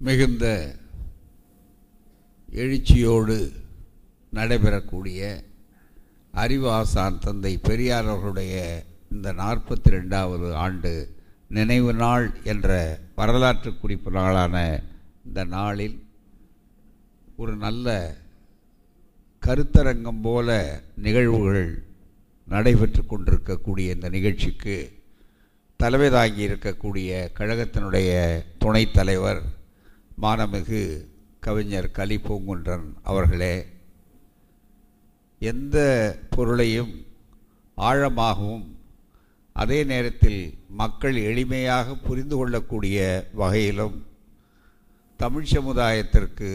மிகுந்த எழுச்சியோடு நடைபெறக்கூடிய அறிவாசான் தந்தை பெரியார் அவர்களுடைய இந்த நாற்பத்தி ரெண்டாவது ஆண்டு நினைவு நாள் என்ற வரலாற்று குறிப்பு நாளான இந்த நாளில் ஒரு நல்ல கருத்தரங்கம் போல நிகழ்வுகள் நடைபெற்று கொண்டிருக்கக்கூடிய இந்த நிகழ்ச்சிக்கு தலைமை தாங்கி இருக்கக்கூடிய கழகத்தினுடைய துணைத் தலைவர் மானமிகு கவிஞர் கலி பூங்குன்றன் அவர்களே எந்த பொருளையும் ஆழமாகவும் அதே நேரத்தில் மக்கள் எளிமையாக புரிந்து கொள்ளக்கூடிய வகையிலும் தமிழ் சமுதாயத்திற்கு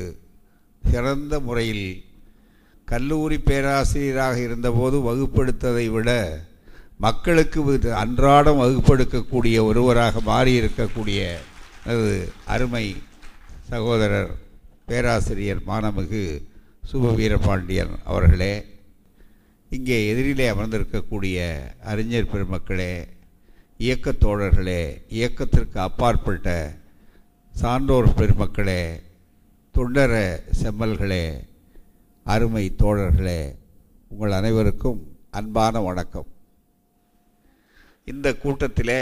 சிறந்த முறையில் கல்லூரி பேராசிரியராக இருந்தபோது வகுப்படுத்ததை விட மக்களுக்கு அன்றாடம் வகுப்பெடுக்கக்கூடிய ஒருவராக மாறியிருக்கக்கூடிய அது அருமை சகோதரர் பேராசிரியர் மானமிகு சுப வீரபாண்டியன் அவர்களே இங்கே எதிரிலே அமர்ந்திருக்கக்கூடிய அறிஞர் பெருமக்களே இயக்கத் தோழர்களே இயக்கத்திற்கு அப்பாற்பட்ட சான்றோர் பெருமக்களே தொண்டர செம்மல்களே அருமை தோழர்களே உங்கள் அனைவருக்கும் அன்பான வணக்கம். இந்த கூட்டத்திலே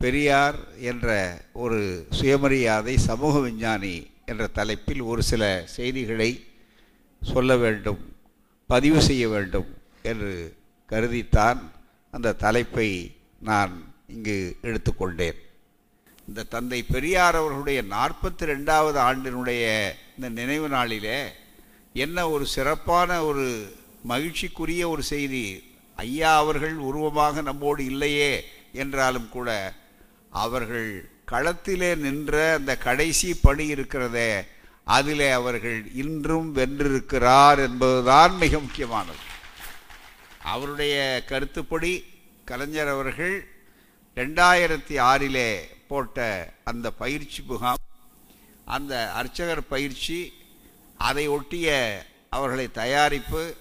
பெரியார் என்ற ஒரு சுயமரியாதை சமூக விஞ்ஞானி என்ற தலைப்பில் ஒரு சில செய்திகளை சொல்ல வேண்டும் பதிவு செய்ய வேண்டும் என்று கருதித்தான் அந்த தலைப்பை நான் இங்கு எடுத்துக்கொண்டேன். இந்த தந்தை பெரியார் அவர்களுடைய நாற்பத்தி ரெண்டாவது ஆண்டினுடைய இந்த நினைவு நாளிலே என்ன ஒரு சிறப்பான ஒரு மகிழ்ச்சிக்குரிய ஒரு செய்தி ஐயா அவர்கள் உருவமாக நம்மோடு இல்லையே என்றாலும் கூட அவர்கள் களத்திலே நின்ற அந்த கடைசி பணி இருக்கிறதே அதிலே அவர்கள் இன்றும் வென்றிருக்கிறார் என்பதுதான் மிக முக்கியமானது. அவருடைய கருத்துப்படி கலைஞர் அவர்கள் ரெண்டாயிரத்தி ஆறிலே போட்ட அந்த பயிற்சி முகாம் அந்த அர்ச்சகர் பயிற்சி அதை ஒட்டிய அவர்களை தயாரிப்பு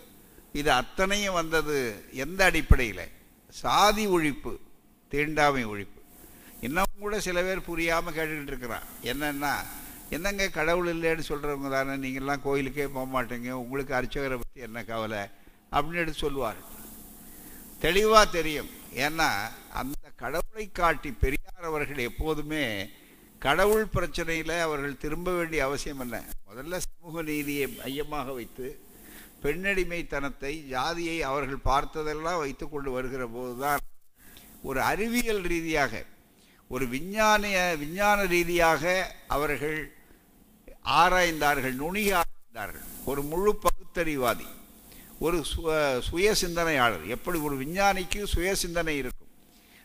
இது அத்தனையும் வந்தது எந்த அடிப்படையில்? சாதி ஒழிப்பு தீண்டாமை ஒழிப்பு. கூட சில பேர் புரியாமல் கேட்டுக்கிட்டு இருக்கிறான். என்னென்னா என்னங்க கடவுள் இல்லைன்னு சொல்கிறவங்க தானே நீங்கள்லாம் கோயிலுக்கே போக மாட்டீங்க உங்களுக்கு அர்ச்சகரை பற்றி என்ன கவலை? அப்படின்னு எடுத்து சொல்லுவார். தெளிவாக தெரியும். ஏன்னா அந்த கடவுளை காட்டி பெரியார் அவர்கள் எப்போதுமே கடவுள் பிரச்சனையில் அவர்கள் திரும்ப வேண்டிய அவசியம் என்ன? முதல்ல சமூக நீதியை மையமாக வைத்து பெண்ணடிமைத்தனத்தை ஜாதியை அவர்கள் பார்த்ததெல்லாம் வைத்து கொண்டு வருகிற போதுதான் ஒரு அறிவியல் ரீதியாக ஒரு விஞ்ஞானிய விஞ்ஞான ரீதியாக அவர்கள் ஆராய்ந்தார்கள் நுணுகி ஆராய்ந்தார்கள். ஒரு முழு பகுத்தறிவாதி ஒரு சுய சிந்தனையாளர் எப்படி ஒரு விஞ்ஞானிக்கு சுய சிந்தனை இருக்கும்?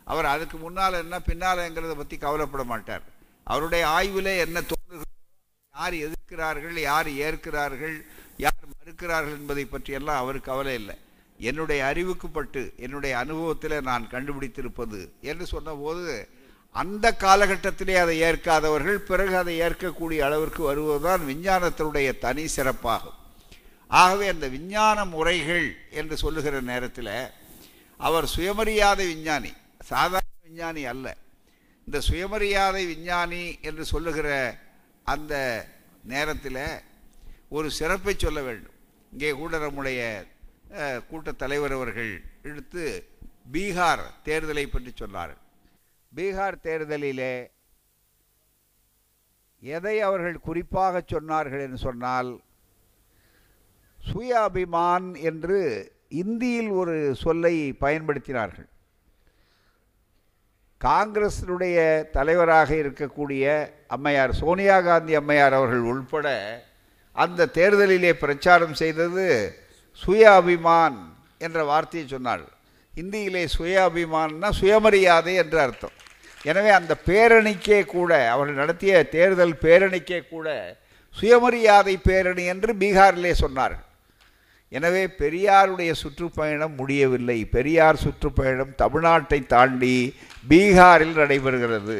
அவர் அதுக்கு முன்னால் என்ன பின்னாலங்கிறத பற்றி கவலைப்பட மாட்டார். அவருடைய ஆய்வில் என்ன தோன்றுகிறது? யார் எதிர்க்கிறார்கள் யார் ஏற்கிறார்கள் யார் மறுக்கிறார்கள் என்பதை பற்றியெல்லாம் அவர் கவலை இல்லை. என்னுடைய அறிவுக்குப்பட்டு என்னுடைய அனுபவத்தில் நான் கண்டுபிடித்திருப்பது என்று சொன்னபோது அந்த காலகட்டத்திலே அதை ஏற்காதவர்கள் பிறகு அதை ஏற்கக்கூடிய அளவிற்கு வருவதுதான் விஞ்ஞானத்தினுடைய தனி சிறப்பாகும். ஆகவே அந்த விஞ்ஞான முறைகள் என்று சொல்லுகிற நேரத்தில் அவர் சுயமரியாதை விஞ்ஞானி சாதாரண விஞ்ஞானி அல்ல. இந்த சுயமரியாதை விஞ்ஞானி என்று சொல்லுகிற அந்த நேரத்தில் ஒரு சிறப்பை சொல்ல வேண்டும். இங்கே கூட நம்முடைய கூட்டத் தலைவர் அவர்கள் எடுத்து பீகார் தேர்தலை பற்றி சொன்னார்கள். பீகார் தேர்தலிலே எதை அவர்கள் குறிப்பாக சொன்னார்கள் என்று சொன்னால் சுயாபிமான் என்று இந்தியில் ஒரு சொல்லை பயன்படுத்தினார்கள். காங்கிரஸினுடைய தலைவராக இருக்கக்கூடிய அம்மையார் சோனியா காந்தி அம்மையார் அவர்கள் உள்பட அந்த தேர்தலிலே பிரச்சாரம் செய்தது சுய அபிமான் என்ற வார்த்தையை சொன்னாள் இந்தியிலே சுய அபிமான்னா சுயமரியாதை என்று அர்த்தம். எனவே அந்த பேரணிக்கே கூட அவர்கள் நடத்திய தேர்தல் பேரணிக்கே கூட சுயமரியாதை பேரணி என்று பீகாரிலே சொன்னார்கள். எனவே பெரியாருடைய சுற்றுப்பயணம் முடியவில்லை. பெரியார் சுற்றுப்பயணம் தமிழ்நாட்டை தாண்டி பீகாரில் நடைபெறுகிறது.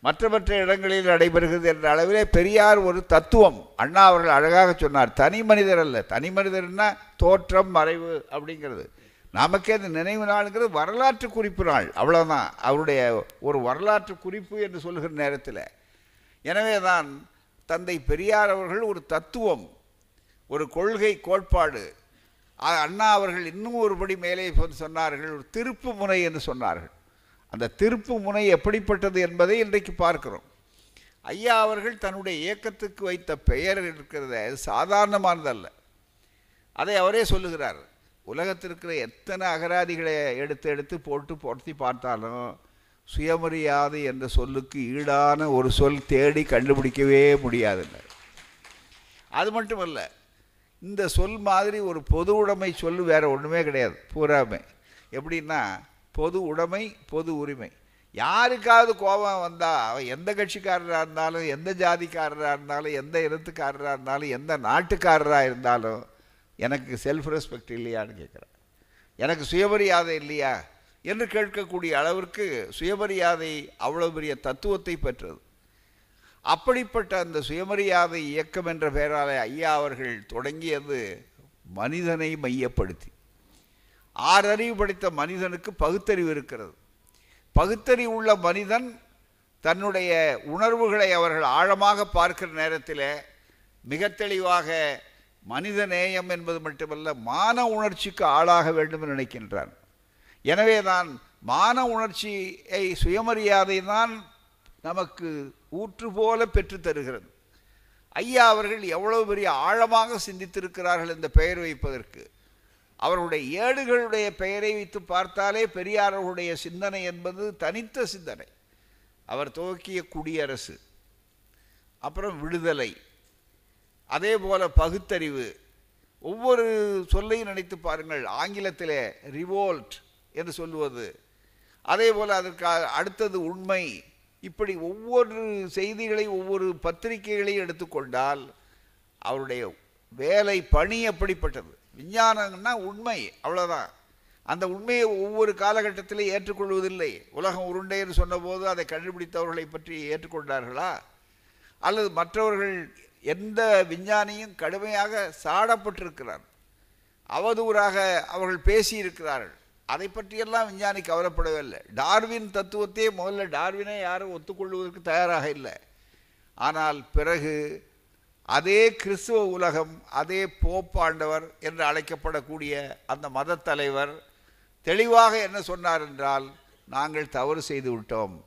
மற்ற மற்ற இடங்களில் நடைபெறுகிறது என்ற அளவிலே பெரியார் ஒரு தத்துவம். அண்ணா அவர்கள் அழகாக சொன்னார் தனி மனிதர் அல்ல. தனி மனிதர்னா தோற்றம் மறைவு அப்படிங்கிறது. நமக்கே அந்த நினைவு நாளுங்கிறது வரலாற்று குறிப்பு நாள். அவ்வளோதான் அவருடைய ஒரு வரலாற்று குறிப்பு என்று சொல்லுகிற நேரத்தில். எனவே தான் தந்தை பெரியார் அவர்கள் ஒரு தத்துவம் ஒரு கொள்கை கோட்பாடு. அண்ணா அவர்கள் இன்னும் ஒருபடி மேலே வந்து சொன்னார்கள் ஒரு திருப்பு முனை என்று சொன்னார்கள். அந்த திருப்பு முனை எப்படிப்பட்டது என்பதை இன்றைக்கு பார்க்கிறோம். ஐயா அவர்கள் தன்னுடைய இயக்கத்துக்கு வைத்த பெயர் இருக்கிறத சாதாரணமானதல்ல. அதை அவரே சொல்லுகிறார். உலகத்தில் இருக்கிற எத்தனை அகராதிகளை எடுத்து எடுத்து போட்டு பொருத்தி பார்த்தாலும் சுயமரியாதை என்ற சொல்லுக்கு ஈடான ஒரு சொல் தேடி கண்டுபிடிக்கவே முடியாதுங்க. அது மட்டுமல்ல இந்த சொல் மாதிரி ஒரு பொது உடைமை சொல் வேறு ஒன்றுமே கிடையாது பூராமை. எப்படின்னா பொது உடைமை பொது உரிமை. யாருக்காவது கோபம் வந்தால் அவன் எந்த கட்சிக்காரராக இருந்தாலும் எந்த ஜாதிக்காரராக இருந்தாலும் எந்த இனத்துக்காரராக இருந்தாலும் எந்த நாட்டுக்காரராக இருந்தாலும் எனக்கு செல்ஃப் ரெஸ்பெக்ட் இல்லையான்னு கேட்குறேன் எனக்கு சுயமரியாதை இல்லையா என்று கேட்கக்கூடிய அளவிற்கு சுயமரியாதை அவ்வளோ பெரிய தத்துவத்தை பெற்றது. அப்படிப்பட்ட அந்த சுயமரியாதை இயக்கம் என்ற பெயராலே ஐயா அவர்கள் தொடங்கியது மனிதனை மையப்படுத்தி. ஆறறிவு படைத்த மனிதனுக்கு பகுத்தறிவு இருக்கிறது. பகுத்தறிவு உள்ள மனிதன் தன்னுடைய உணர்வுகளை அவர்கள் ஆழமாக பார்க்கிற நேரத்தில் மிக தெளிவாக மனித நேயம் என்பது மட்டுமல்ல மான உணர்ச்சிக்கு ஆளாக வேண்டும் என்று நினைக்கின்றான். எனவே தான் மான உணர்ச்சியை சுயமரியாதை தான் நமக்கு ஊற்று போல பெற்று தருகிறது. ஐயா அவர்கள் எவ்வளவு பெரிய ஆழமாக சிந்தித்திருக்கிறார்கள் இந்த பெயர் வைப்பதற்கு. அவருடைய ஏடுகளுடைய பெயரை வைத்து பார்த்தாலே பெரியாரர்களுடைய சிந்தனை என்பது தனித்த சிந்தனை. அவர் துவக்கிய குடியரசு அப்புறம் விடுதலை அதே போல் பகுத்தறிவு. ஒவ்வொரு சொல்லையும் நினைத்து பாருங்கள். ஆங்கிலத்திலே ரிவோல்ட் என்று சொல்லுவது. அதே போல் அதற்கு அடுத்தது உண்மை. இப்படி ஒவ்வொரு செய்திகளை ஒவ்வொரு பத்திரிகைகளையும் எடுத்துக்கொண்டால் அவருடைய வேலை பணி எப்படிப்பட்டது? விஞ்ஞானம்னா உண்மை அவ்வளோதான் அந்த உண்மையை ஒவ்வொரு காலகட்டத்திலே ஏற்றுக்கொள்வதில்லை. உலகம் உருண்டை என்று சொன்னபோது அதை கண்டுபிடித்தவர்களை பற்றி ஏற்றுக்கொண்டார்களா? அல்லது மற்றவர்கள் எந்த விஞ்ஞானியும் கடுமையாக சாடப்பட்டிருக்கிறார் அவதூறாக அவர்கள் பேசியிருக்கிறார்கள். அதை பற்றியெல்லாம் விஞ்ஞானி கவலைப்படவே இல்லை. டார்வின் தத்துவத்தையே முதல்ல டார்வினை யாரும் ஒத்துக்கொள்வதற்கு தயாராக இல்லை. ஆனால் பிறகு அதே கிறிஸ்துவ உலகம் அதே போப்பாண்டவர் என்று அழைக்கப்படக்கூடிய அந்த மத தலைவர் தெளிவாக என்ன சொன்னார் என்றால் நாங்கள் தவறு செய்து விட்டோம்.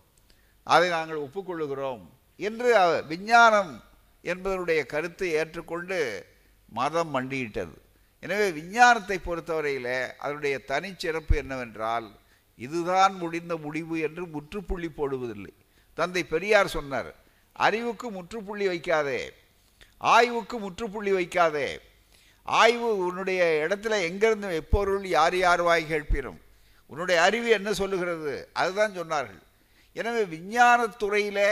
அதை நாங்கள் ஒப்புக்கொள்ளுகிறோம். என்று அவ- விஞ்ஞானம் என்பதனுடைய கருத்தை ஏற்றுக்கொண்டு மதம் மண்டியிட்டது. எனவே விஞ்ஞானத்தை பொறுத்தவரையில் அதனுடைய தனிச்சிறப்பு என்னவென்றால் இதுதான் முடிந்த முடிவு என்று முற்றுப்புள்ளி போடுவதில்லை. தந்தை பெரியார் சொன்னார் அறிவுக்கு முற்றுப்புள்ளி வைக்காதே. ஆய்வுக்கு முற்றுப்புள்ளி வைக்காதே. ஆய்வு உன்னுடைய இடத்துல எங்கிருந்து எப்பொருள் யார் யார் வாய் கேட்பினும். உன்னுடைய அறிவு என்ன சொல்லுகிறது? அதுதான் சொன்னார்கள். எனவே விஞ்ஞானத்துறையில்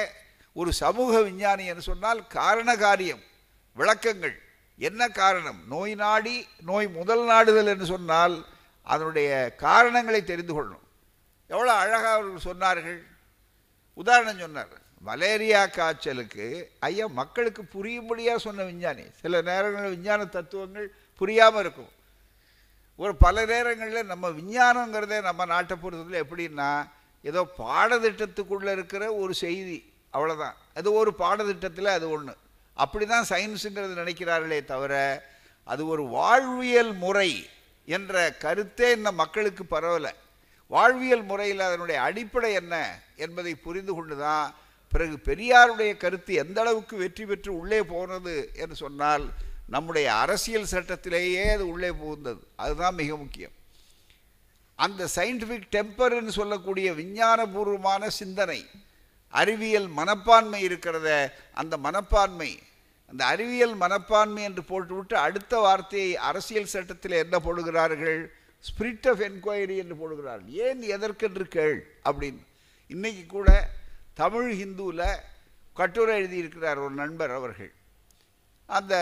ஒரு சமூக விஞ்ஞானி என்று சொன்னால் காரண காரியம் விளக்கங்கள். என்ன காரணம்? நோய் நாடி நோய் முதல் நாடுதல் என்று சொன்னால் அதனுடைய காரணங்களை தெரிந்து கொள்ளணும். எவ்வளோ அழகாக அவர்கள் சொன்னார்கள். உதாரணம் சொன்னார் மலேரியா காய்ச்சலுக்கு ஐயா மக்களுக்கு புரியும்படியாக சொன்ன விஞ்ஞானி. சில நேரங்களில் விஞ்ஞான தத்துவங்கள் புரியாமல் இருக்கும். ஒரு பல நேரங்களில் நம்ம விஞ்ஞானங்கிறதே நம்ம நாட்டை பொறுத்தவரையில் எப்படின்னா ஏதோ பாடத்திட்டத்துக்குள்ளே இருக்கிற ஒரு செய்தி. அவ்வளோதான் அது ஒரு பாடத்திட்டத்தில் அது ஒன்று அப்படி தான் சயின்ஸுங்கிறது நினைக்கிறார்களே தவிர அது ஒரு வாழ்வியல் முறை என்ற கருத்தே இந்த மக்களுக்கு பரவலை. வாழ்வியல் முறையில் அதனுடைய அடிப்படை என்ன என்பதை புரிந்து கொண்டு தான் பிறகு பெரியாருடைய கருத்து எந்த அளவுக்கு வெற்றி பெற்று உள்ளே போனது என்று சொன்னால் நம்முடைய அரசியல் சட்டத்திலேயே அது உள்ளே புகுந்தது. அதுதான் மிக முக்கியம். அந்த சயின்டிஃபிக் டெம்பர்னு சொல்லக்கூடிய விஞ்ஞானபூர்வமான சிந்தனை அறிவியல் மனப்பான்மை இருக்கிறத அந்த மனப்பான்மை அந்த அறிவியல் மனப்பான்மை என்று போட்டுவிட்டு அடுத்த வார்த்தையை அரசியல் சட்டத்தில் என்ன போடுகிறார்கள்? ஸ்பிரிட் ஆஃப் என்கொயரி என்று போடுகிறார்கள். ஏன் எதற்கென்று கேள் அப்படின்னு. இன்னைக்கு கூட தமிழ் ஹிந்துவில் கட்டுரை எழுதியிருக்கிறார் ஒரு நண்பர் அவர்கள். அந்த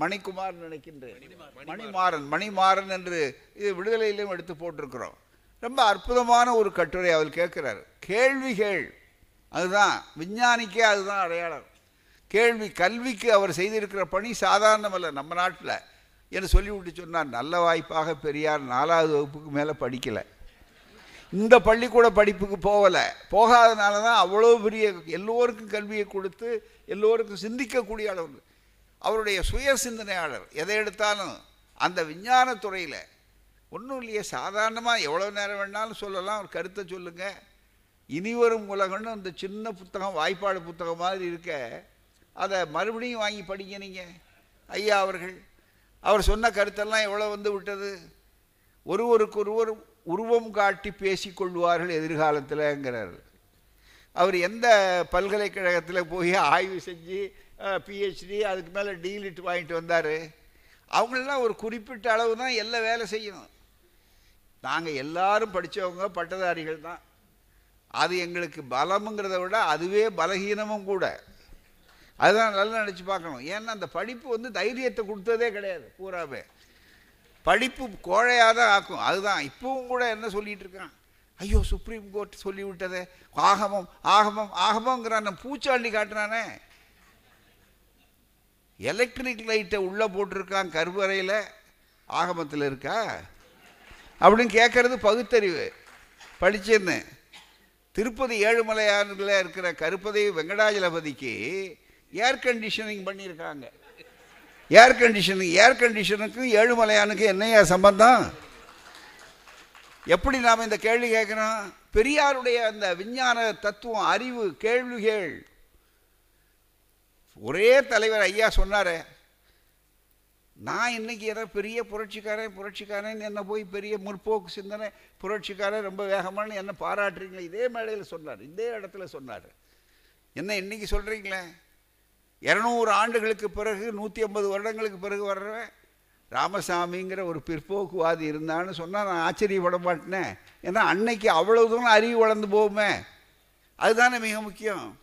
மணிக்குமார் நினைக்கின்றேன். மணிமாறன் மணிமாறன் என்று இது விடுதலையிலும் எடுத்து போட்டிருக்கிறோம். ரொம்ப அற்புதமான ஒரு கட்டுரை அவர் கேட்குறார். கேள்விகள். அதுதான் விஞ்ஞானிக்கே அதுதான் அடையாளம். கேள்வி கல்விக்கு அவர் செய்திருக்கிற பணி சாதாரணமல்ல நம்ம நாட்டில். என்று சொல்லிவிட்டு சொன்னார் நல்ல வாய்ப்பாக பெரியார் நாலாவது வகுப்புக்கு மேலே படிக்கலை. இந்த பள்ளிக்கூட படிப்புக்கு போகலை. போகாதனால தான் அவ்வளோ பெரிய எல்லோருக்கும் கல்வியை கொடுத்து எல்லோருக்கும் சிந்திக்கக்கூடிய அளவு. அவருடைய சுய சிந்தனையாளர் எதை எடுத்தாலும் அந்த விஞ்ஞான துறையில். ஒன்றும் இல்லையே சாதாரணமாக எவ்வளோ நேரம் வேணாலும் சொல்லலாம் ஒரு கருத்தை சொல்லுங்கள் இனிவரும் உலகம்னு அந்த சின்ன புத்தகம் வாய்ப்பாடு புத்தகம் மாதிரி இருக்க அதை மறுபடியும் வாங்கி படிங்க நீங்கள் ஐயா அவர்கள் அவர் சொன்ன கருத்தெல்லாம் எவ்வளோ வந்து விட்டது? ஒருவருக்கொருவர் உருவம் காட்டி பேசிக்கொள்வார்கள் எதிர்காலத்தில்ங்கிறார். அவர் எந்த பல்கலைக்கழகத்தில் போய் ஆய்வு செஞ்சு பிஹெச்டி அதுக்கு மேலே டீலிட் வாங்கிட்டு வந்தார் அவங்களெல்லாம் ஒரு குறிப்பிட்ட அளவு தான் எல்லாம் வேலை செய்யணும். நாங்கள் எல்லாரும் படித்தவங்க பட்டதாரிகள் தான். அது எங்களுக்கு பலமுங்கிறத விட அதுவே பலகீனமும் கூட. அதுதான் நல்லா நினச்சி பார்க்கணும். ஏன்னா அந்த படிப்பு வந்து தைரியத்தை கொடுத்ததே கிடையாது பூராவே. படிப்பு கோழையாக தான் ஆக்கும். அதுதான் இப்பவும் கூட என்ன சொல்லிகிட்டு இருக்கான்? ஐயோ சுப்ரீம் கோர்ட் சொல்லிவிட்டதே. ஆகமம் ஆகமம் ஆகமங்கிறான். பூச்சாண்டி காட்டுறானே. எலக்ட்ரிக் லைட்டை உள்ளே போட்டிருக்கான் கருவறையில். ஆகமத்தில் இருக்கா? அப்படின்னு கேட்குறது பகுத்தறிவு. படிச்சேன்னு. திருப்பதி ஏழுமலையானில் இருக்கிற கருப்பதி வெங்கடாஜலபதிக்கு ஏர் கண்டிஷனிங் பண்ணியிருக்காங்க. ஏர் கண்டிஷனிங் ஏர் கண்டிஷனுக்கும் ஏழுமலையானுக்கும் என்னையா சம்பந்தம்? எப்படி நாம் இந்த கேள்வி கேட்குறோம்? பெரியாருடைய அந்த விஞ்ஞான தத்துவம் அறிவு கேள்விகள். ஒரே தலைவர் ஐயா சொன்னாரே நான் இன்றைக்கி ஏதோ பெரிய புரட்சிக்காரன் புரட்சிக்காரன் என்ன போய் பெரிய முற்போக்கு சிந்தனை புரட்சிக்காரன் ரொம்ப வேகமான என்ன பாராட்டுறீங்களே இதே மேடையில் சொன்னார் இதே இடத்துல சொன்னார். என்ன இன்னைக்கு சொல்கிறீங்களே இரநூறு ஆண்டுகளுக்கு பிறகு நூற்றி ஐம்பது வருடங்களுக்கு பிறகு வர்றவன் ராமசாமிங்கிற ஒரு பிற்போக்குவாதி இருந்தான்னு சொன்னால் நான் ஆச்சரியப்பட மாட்டேனேன் ஏன்னா அன்னைக்கு அவ்வளோ தூரம் அறிவு வளர்ந்து போகுமே. அதுதானே மிக முக்கியம்.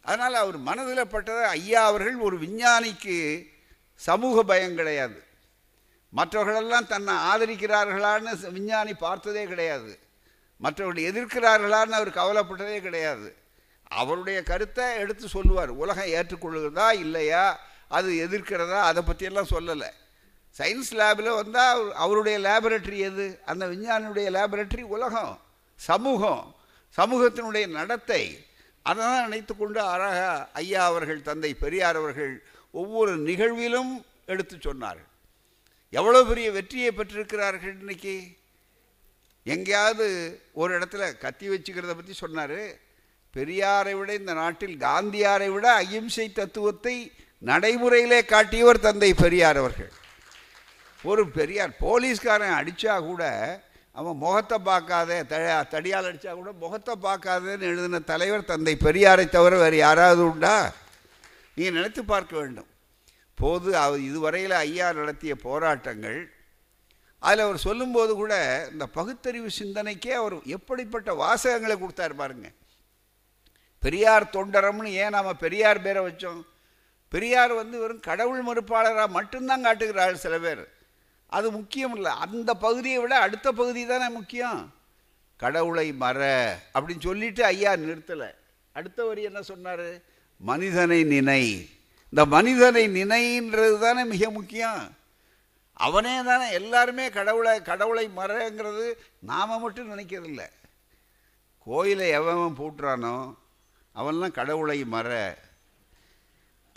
அதனால் அவர் மனதில் பட்டதை ஐயா அவர்கள் ஒரு விஞ்ஞானிக்கு சமூக பயம் கிடையாது. மற்றவர்களெல்லாம் தன்னை ஆதரிக்கிறார்களான்னு விஞ்ஞானி பார்த்ததே கிடையாது. மற்றவர்கள் எதிர்க்கிறார்களான்னு அவர் கவலைப்பட்டதே கிடையாது. அவருடைய கருத்தை எடுத்து சொல்லுவார். உலகம் ஏற்றுக்கொள்கிறதா இல்லையா? அது எதிர்க்கிறதா? அதை பற்றியெல்லாம் சொல்லலை. சயின்ஸ் லேபில் வந்தால் அவருடைய லேபரட்டரி எது? அந்த விஞ்ஞானியுடைய லேபரட்டரி உலகம் சமூகம் சமூகத்தினுடைய நடத்தை. அதை தான் நினைத்து கொண்டு அழகாக ஐயா அவர்கள் தந்தை பெரியார் அவர்கள் ஒவ்வொரு நிகழ்விலும் எடுத்து சொன்னார்கள். எவ்வளோ பெரிய வெற்றியை பெற்றிருக்கிறார்கள் இன்னைக்கு? எங்கேயாவது ஒரு இடத்துல கத்தி வச்சுக்கிறத பற்றி சொன்னார். பெரியாரை விட இந்த நாட்டில் காந்தியாரை விட அகிம்சை தத்துவத்தை நடைமுறையிலே காட்டியவர் தந்தை பெரியார் அவர்கள். ஒரு பெரியார் போலீஸ்காரன் அடித்தா கூட அவன் முகத்தை பார்க்காத த தடியால் அடித்தா கூட முகத்தை பார்க்காதேன்னு எழுதின தலைவர் தந்தை பெரியாரை தவிர வேறு யாராவது உண்டா? நீங்கள் நினைத்து பார்க்க வேண்டும். போது அவர் இதுவரையில் ஐயா நடத்திய போராட்டங்கள் அதில் அவர் சொல்லும்போது கூட இந்த பகுத்தறிவு சிந்தனைக்கே அவர் எப்படிப்பட்ட வாசகங்களை கொடுத்தார் பாருங்க. பெரியார் தொண்டரம்னு ஏன் நாம் பெரியார் பேரை வச்சோம்? பெரியார் வந்து வெறும் கடவுள் மறுப்பாளராக மட்டும்தான் காட்டுகிறாள் சில பேர். அது முக்கியம் இல்லை. அந்த பகுதியை விட அடுத்த பகுதி தானே முக்கியம். கடவுளை மற அப்படின்னு சொல்லிட்டு ஐயா நிறுத்தலை. அடுத்த வரி என்ன சொன்னார்? மனிதனை நினை. இந்த மனிதனை நினைன்றது தானே மிக முக்கியம். அவனே தானே எல்லாருமே கடவுளை கடவுளை மறங்கிறது நாம் மட்டும் நினைக்கிறதில்ல. கோயிலை எவன் பூட்டுறானோ அவன்லாம் கடவுளை மற.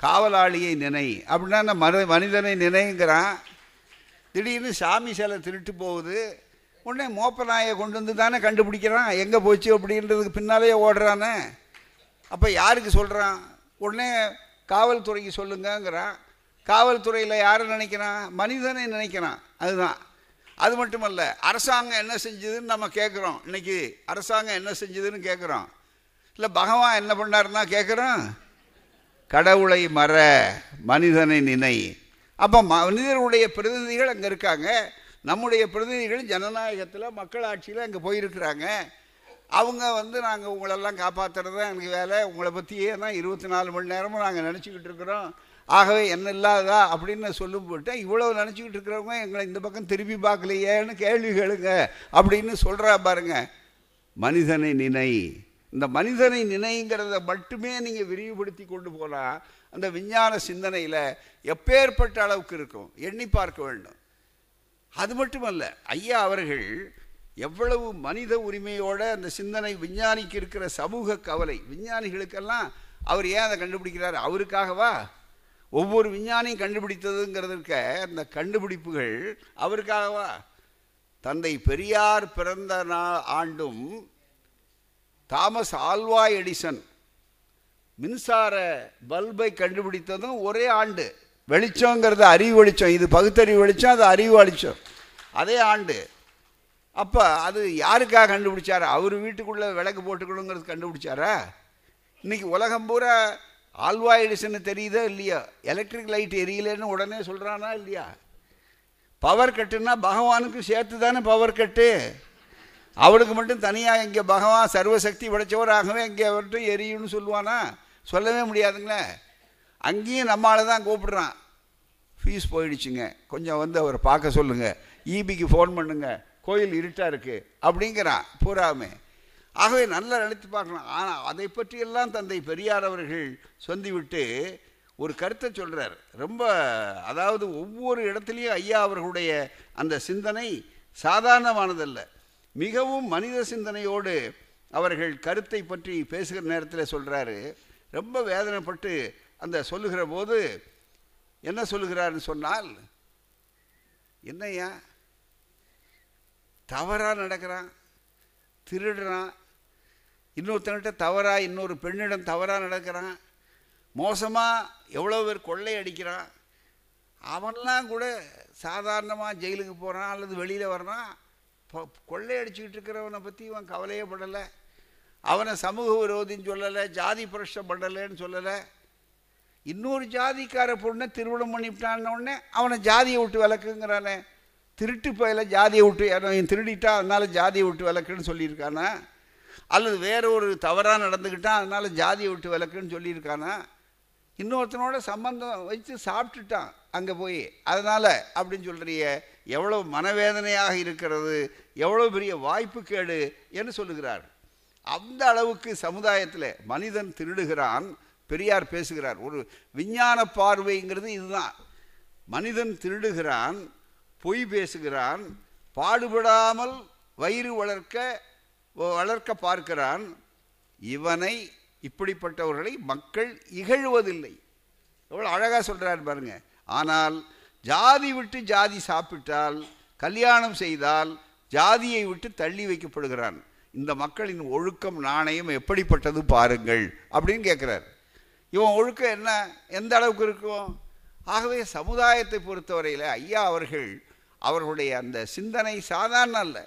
காவலாளியை நினை. அப்படின்னா மர மனிதனை நினைங்கிறான். திடீர்னு சாமி சிலை திருட்டு போகுது. உடனே மோப்ப நாயை கொண்டு வந்து தானே கண்டுபிடிக்கிறான். எங்கே போச்சு அப்படின்றதுக்கு பின்னாலேயே ஓடுறானே. அப்போ யாருக்கு சொல்கிறான் உடனே காவல்துறைக்கு சொல்லுங்கங்கிறான். காவல்துறையில் யாரை நினைக்கிறான்? மனிதனை நினைக்கிறான். அதுதான். அது மட்டுமல்ல அரசாங்கம் என்ன செஞ்சதுன்னு நம்ம கேட்குறோம் இன்னைக்கு அரசாங்கம் என்ன செஞ்சதுன்னு கேட்குறோம் இல்லை பகவான் என்ன பண்ணாருன்னா கேட்குறோம் கடவுளை மற மனிதனை நினை. அப்போ மனிதர்களுடைய பிரதிநிதிகள் அங்கே இருக்காங்க. நம்முடைய பிரதிநிதிகள் ஜனநாயகத்தில் மக்களாட்சியில் அங்கே போயிருக்கிறாங்க. அவங்க வந்து நாங்கள் உங்களெல்லாம் காப்பாற்றுறது தான் எனக்கு வேலை. உங்களை பற்றியே தான் இருபத்தி நாலு மணி நேரமும் நாங்கள் நினச்சிக்கிட்டு இருக்கிறோம். ஆகவே என்ன இல்லாததா அப்படின்னு சொல்லும் போட்டு இவ்வளோ நினச்சிக்கிட்டு இருக்கிறவங்க எங்களை இந்த பக்கம் திரும்பி பார்க்கலையேன்னு கேள்வி கேளுங்க அப்படின்னு சொல்கிறா பாருங்க. மனிதனை நினை. இந்த மனிதனை நினைங்கிறத மட்டுமே நீங்கள் விரிவுபடுத்தி கொண்டு போனால் அந்த விஞ்ஞான சிந்தனையில் எப்பேற்பட்ட அளவுக்கு இருக்கும்? எண்ணி பார்க்க வேண்டும். அது மட்டுமல்ல ஐயா அவர்கள் எவ்வளவு மனித உரிமையோட அந்த சிந்தனை விஞ்ஞானிக்கு இருக்கிற சமூக கவலை. விஞ்ஞானிகளுக்கெல்லாம் அவர் ஏன் அதை கண்டுபிடிக்கிறார்? அவருக்காகவா? ஒவ்வொரு விஞ்ஞானியும் கண்டுபிடித்ததுங்கிறதுக்க அந்த கண்டுபிடிப்புகள் அவருக்காகவா? தந்தை பெரியார் பிறந்த நா ஆண்டும் தாமஸ் ஆல்வா எடிசன் மின்சார பல்பை கண்டுபிடித்ததும் ஒரே ஆண்டு. வெளிச்சங்கிறது அறிவு வெளிச்சம். இது பகுத்தறிவு வெளிச்சம் அது அறிவு வெளிச்சம். அதே ஆண்டு அப்போ அது யாருக்காக கண்டுபிடிச்சாரா? அவர் வீட்டுக்குள்ளே விளக்கு போட்டுக்கணுங்கிறது கண்டுபிடிச்சாரா? இன்றைக்கி உலகம் பூரா ஆல்வா எடிசன் தெரியுதா இல்லையா? எலக்ட்ரிக் லைட் எரியலன்னு உடனே சொல்கிறானா இல்லையா? பவர் கட்டுன்னா பகவானுக்கு சேர்த்து தானே பவர் கட்டு அவளுக்கு மட்டும் தனியாக இங்கே பகவான் சர்வசக்தி உடைச்சவராகவே இங்கே அவர்கிட்ட எரியும்னு சொல்லுவானா? சொல்லவே முடியாதுங்களே. அங்கேயும் நம்மளால தான் கூப்பிடுறான். ஃபீஸ் போயிடுச்சுங்க. கொஞ்சம் வந்து அவரை பார்க்க சொல்லுங்கள் ஈபிக்கு ஃபோன் பண்ணுங்கள் கோயில் இருட்டாக இருக்குது அப்படிங்கிறான் பூராமே ஆகவே நல்லா நினைத்து பார்க்கலாம் ஆனால் அதை பற்றியெல்லாம் தந்தை பெரியார் அவர்கள் சொல்லிவிட்டு ஒரு கருத்தை சொல்கிறார் ரொம்ப அதாவது ஒவ்வொரு இடத்துலையும் ஐயா அவர்களுடைய அந்த சிந்தனை சாதாரணமானதல்ல. மிகவும் மனித சிந்தனையோடு அவர்கள் கருத்தை பற்றி பேசுகிற நேரத்தில் சொல்கிறாரு ரொம்ப வேதனைப்பட்டு அந்த சொல்லுகிற போது என்ன சொல்லுகிறாருன்னு சொன்னால் என்னய்யா? தவறாக நடக்கிறான் திருடுறான். இன்னொருத்தன்கிட்ட தவறாக இன்னொரு பெண்ணிடம் தவறாக நடக்கிறான். மோசமாக எவ்வளோ பேர் கொள்ளை அடிக்கிறான். அவன்லாம் கூட சாதாரணமாக ஜெயிலுக்கு போகிறான் அல்லது வெளியில் வர்றான். இப்போ கொள்ளை அடிச்சுக்கிட்டு இருக்கிறவனை பற்றி இவன் கவலையே படலை. அவனை சமூக விரோதின்னு சொல்லலை ஜாதி புரட்சம் பண்ணலைன்னு சொல்லலை. இன்னொரு ஜாதிக்கார பொண்ணை திருமணம் பண்ணிவிட்டான்னு உடனே அவனை ஜாதியை விட்டு விளக்குங்கிறானே திருட்டு பயில ஜாதியை விட்டு அவன் திருடிட்டா அதனால் ஜாதியை விட்டு விளக்குன்னு சொல்லியிருக்கானா? அல்லது வேற ஒரு தவறாக நடந்துக்கிட்டான் அதனால் ஜாதியை விட்டு விளக்குன்னு சொல்லியிருக்கானா? இன்னொருத்தனோட சம்பந்தம் வச்சு சாப்பிட்டுட்டான் அங்கே போய். அதனால் அப்படின்னு சொல்கிறிய எவ்வளோ மனவேதனையாக இருக்கிறது எவ்வளோ பெரிய வாய்ப்பு கேடு என்று சொல்லுகிறார். அந்த அளவுக்கு சமுதாயத்தில் மனிதன் திருடுகிறான் பெரியார் பேசுகிறார். ஒரு விஞ்ஞான பார்வைங்கிறது இதுதான். மனிதன் திருடுகிறான் பொய் பேசுகிறான் பாடுபடாமல் வயிறு வளர்க்க வளர்க்க பார்க்கிறான் இவனை இப்படிப்பட்டவர்களை மக்கள் இகழ்வதில்லை. எவ்வளோ அழகாக சொல்கிறார் பாருங்க. ஆனால் ஜாதி விட்டு ஜாதி சாப்பிட்டால் கல்யாணம் செய்தால் ஜாதியை விட்டு தள்ளி வைக்கப்படுகிறான். இந்த மக்களின் ஒழுக்கம் நாணயம் எப்படிப்பட்டது பாருங்கள் அப்படின்னு கேட்குறார் இவன் ஒழுக்கம் என்ன? எந்த அளவுக்கு இருக்கும்? ஆகவே சமுதாயத்தை பொறுத்தவரையில் ஐயா அவர்கள் அவர்களுடைய அந்த சிந்தனை சாதாரண அல்ல.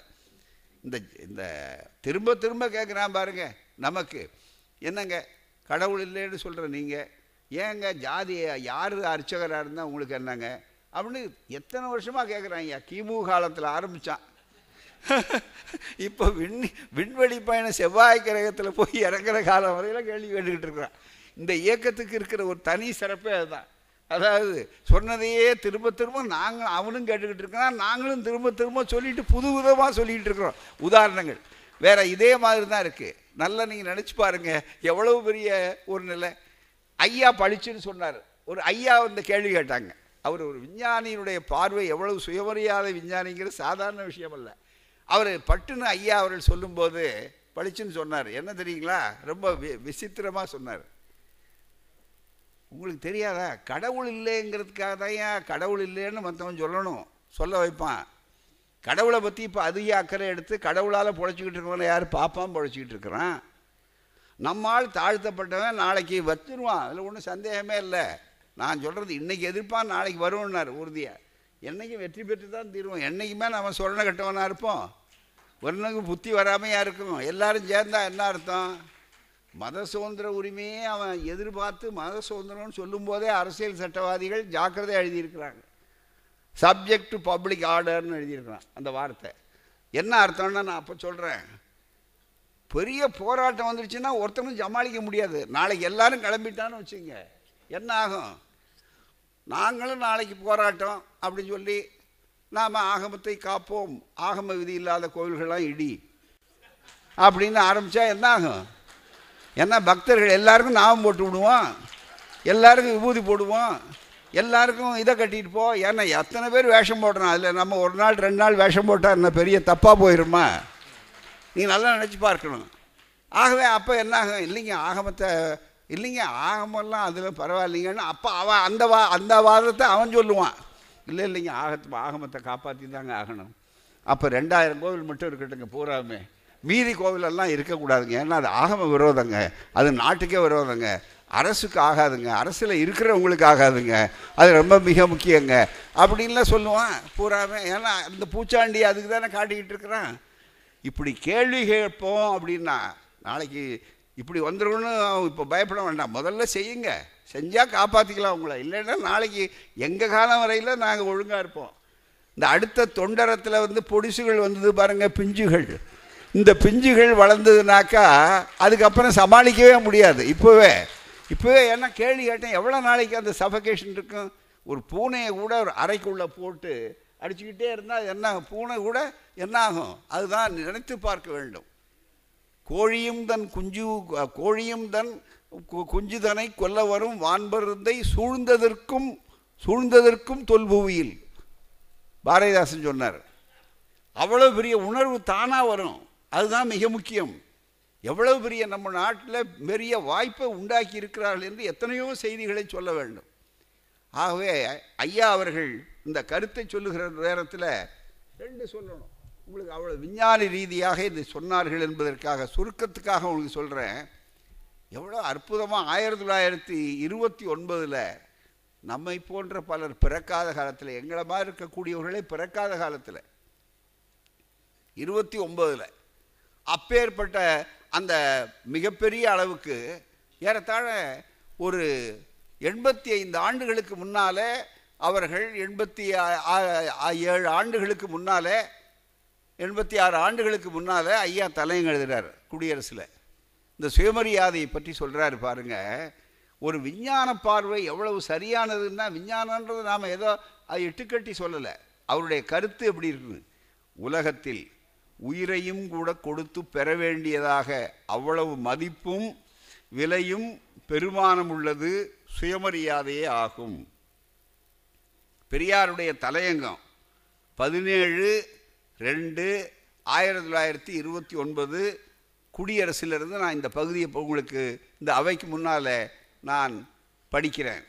இந்த இந்த திரும்ப திரும்ப கேட்குறான் பாருங்க நமக்கு. என்னங்க? கடவுள் இல்லைன்னு சொல்கிற நீங்கள் ஏங்க ஜாதியை யார் அர்ச்சகராக இருந்தால் உங்களுக்கு என்னங்க? அப்படின்னு எத்தனை வருஷமாக கேட்குறாங்க கிமு காலத்தில் ஆரம்பித்தான் இப்போ விண் விண்வெளி பயணம் செவ்வாய் கிரகத்தில் போய் இறங்குற காலம் வரையில் கேள்வி கேட்டுக்கிட்டு இருக்கிறான். இந்த இயக்கத்துக்கு இருக்கிற ஒரு தனி சிறப்பே அதுதான். அதாவது சொன்னதையே திரும்ப திரும்ப நாங்கள் அவனும் கேட்டுக்கிட்டு இருக்கிறான் நாங்களும் திரும்ப திரும்ப சொல்லிட்டு புது விதமாக சொல்லிகிட்டு இருக்கிறோம். உதாரணங்கள். வேறு இதே மாதிரி தான் இருக்குது நல்லா நீங்கள் நினச்சி பாருங்கள் எவ்வளவு பெரிய ஒரு நிலை. ஐயா பழிச்சுன்னு சொன்னார். ஒரு ஐயா இந்த கேள்வி கேட்டாங்க. அவர் ஒரு விஞ்ஞானியினுடைய பார்வை எவ்வளவு சுயமரியாதை விஞ்ஞானிங்கிறது சாதாரண விஷயம் அல்ல அவர் பட்டுன்னு ஐயா அவர்கள் சொல்லும்போது பளிச்சுன்னு சொன்னார். என்ன தெரியுங்களா? ரொம்ப வி விசித்திரமாக சொன்னார். உங்களுக்கு தெரியாதா? கடவுள் இல்லைங்கிறதுக்காக தான் ஏன் கடவுள் இல்லைன்னு மற்றவன் சொல்லணும்? சொல்ல வைப்பான். கடவுளை பற்றி இப்போ அதிக அக்கறை எடுத்து கடவுளால் பொழைச்சிக்கிட்டு இருக்கவனை யார் பாப்பான் பொழைச்சிக்கிட்டு இருக்கிறான்? நம்மால் தாழ்த்தப்பட்டவன் நாளைக்கு வச்சிருவான். அதில் ஒன்றும் சந்தேகமே இல்லை. நான் சொல்கிறது இன்றைக்கி எதிர்ப்பான் நாளைக்கு வருவோன்னார் உறுதியாக என்றைக்கும் வெற்றி பெற்று தான் தீருவோம். என்றைக்குமே நம்ம சொல்ல கட்டவனாக இருப்போம். ஒன்றுக்கு புத்தி வராமையாக இருக்கும் எல்லாரும் சேர்ந்தால் என்ன அர்த்தம்? மத சுதந்திர உரிமையே அவன் எதிர்பார்த்து மத சுதந்திரம்னு சொல்லும்போதே அரசியல் சட்டவாதிகள் ஜாக்கிரதை எழுதியிருக்கிறாங்க. சப்ஜெக்ட் டு பப்ளிக் ஆர்டர்னு எழுதியிருக்கிறான் அந்த வார்த்தை. என்ன அர்த்தம்னா நான் அப்போ சொல்கிறேன் பெரிய போராட்டம் வந்துருச்சுன்னா ஒருத்தனும் சமாளிக்க முடியாது. நாளைக்கு எல்லாரும் கிளம்பிட்டான்னு வச்சுங்க. என்ன ஆகும்? நாங்களும் நாளைக்கு போராட்டம் அப்படின்னு சொல்லி நாம் ஆகமத்தை காப்போம். ஆகம விதி இல்லாத கோவில்கள்லாம் இடி. அப்படின்னு ஆரம்பித்தா என்ன ஆகும்? ஏன்னா பக்தர்கள் எல்லாருக்கும் நாமம் போட்டு விடுவோம். எல்லாருக்கும் விபூதி போடுவோம். எல்லாருக்கும் இதை கட்டிட்டு போ. ஏன்னா எத்தனை பேர் வேஷம் போடணும் அதில் நம்ம ஒரு நாள் ரெண்டு நாள் வேஷம் போட்டால் என்ன பெரிய தப்பாக போயிருமா? நீ நல்லா நினச்சி பார்க்கணும். ஆகவே அப்போ என்ன ஆகும் இல்லைங்க ஆகமத்தை இல்லைங்க ஆகமெல்லாம் அதில் பரவாயில்லைங்கன்னு அப்போ அவன் அந்த வா அந்த வாதத்தை அவன் சொல்லுவான். இல்லை இல்லைங்க ஆகத்து ஆகமத்தை காப்பாற்றி தாங்க ஆகணும். அப்போ ரெண்டாயிரம் கோவில் மட்டும் இருக்கட்டுங்க பூராமே மீதி கோவிலெல்லாம் இருக்கக்கூடாதுங்க. ஏன்னா அது ஆகம விரோதங்க. அது நாட்டுக்கே விரோதங்க. அரசுக்கு ஆகாதுங்க. அரசில் இருக்கிறவங்களுக்கு ஆகாதுங்க. அது ரொம்ப மிக முக்கியங்க. அப்படின்லாம் சொல்லுவான் பூராமே. ஏன்னா இந்த பூச்சாண்டி அதுக்கு தானே காட்டிக்கிட்டு இருக்கிறான். இப்படி கேள்வி கேட்போம் அப்படின்னா நாளைக்கு இப்படி வந்துரும்னு இப்போ பயப்பட வேண்டாம். முதல்ல செய்யுங்க. செஞ்சால் காப்பாற்றிக்கலாம் உங்களை. இல்லைன்னா நாளைக்கு எங்கள் காலம் வரையில் நாங்கள் ஒழுங்காக இருப்போம். இந்த அடுத்த தொண்டரத்தில் வந்து பொடிசுகள் வந்தது பாருங்கள் பிஞ்சுகள். இந்த பிஞ்சுகள் வளர்ந்ததுனாக்கா அதுக்கப்புறம் சமாளிக்கவே முடியாது. இப்போவே இப்போவே என்ன கேள்வி கேட்டேன் எவ்வளோ நாளைக்கு அந்த சஃபகேஷன் இருக்கும்? ஒரு பூனையை கூட ஒரு அறைக்குள்ளே போட்டு அடிச்சுக்கிட்டே இருந்தால் என்ன பூனை கூட என்ன ஆகும்? அதுதான் நினைத்து பார்க்க வேண்டும். கோழியும் தன் குஞ்சு கோழியும் தன் குஞ்சுதனை கொல்ல வரும் வான்பருந்தை சூழ்ந்ததற்கும் சூழ்ந்ததற்கும் தொல்புவியில் பாரதிதாசன் சொன்னார் அவ்வளோ பெரிய உணர்வு தானாக வரும். அதுதான் மிக முக்கியம். எவ்வளவு பெரிய நம்ம நாட்டில் பெரிய வாய்ப்பை உண்டாக்கி இருக்கிறார்கள் என்று எத்தனையோ செய்திகளை சொல்ல வேண்டும். ஆகவே ஐயா அவர்கள் இந்த கருத்தை சொல்லுகிற நேரத்தில் ரெண்டு சொல்லணும். உங்களுக்கு அவ்வளோ விஞ்ஞான ரீதியாக இது சொன்னார்கள் என்பதற்காக சுருக்கத்துக்காக உங்களுக்கு சொல்கிறேன் எவ்வளோ அற்புதமாக ஆயிரத்தி தொள்ளாயிரத்தி இருபத்தி ஒன்பதில் நம்மை போன்ற பலர் பிறக்காத காலத்தில் எங்களை மாதிரி இருக்கக்கூடியவர்களே பிறக்காத காலத்தில் இருபத்தி ஒன்பதில் அப்பேற்பட்ட அந்த மிகப்பெரிய அளவுக்கு ஏறத்தாழ ஒரு எண்பத்தி ஐந்து ஆண்டுகளுக்கு முன்னாலே அவர்கள் எண்பத்தி ஆ- ஏழு ஆண்டுகளுக்கு முன்னாலே எண்பத்தி ஆறு ஆண்டுகளுக்கு முன்னாலே ஐயா தலையங்க எழுதுகிறார் குடியரசில். இந்த சுயமரியாதையை பற்றி சொல்கிறாரு பாருங்க. ஒரு விஞ்ஞான பார்வை எவ்வளவு சரியானதுன்னா விஞ்ஞானன்றது நாம் ஏதோ அதை இட்டுக்கட்டி சொல்லலை. அவருடைய கருத்து எப்படி இருக்குது உலகத்தில் உயிரையும் கூட கொடுத்து பெற வேண்டியதாக அவ்வளவு மதிப்பும் விலையும் பெருமானம் உள்ளது சுயமரியாதையே ஆகும். பெரியாருடைய தலையங்கம் பதினேழு ரெண்டு ஆயிரத்தி தொள்ளாயிரத்தி இருபத்தி ஒன்பது குடியரசிலிருந்து நான் இந்த பகுதியை உங்களுக்கு இந்த அவைக்கு முன்னால் நான் படிக்கிறேன்.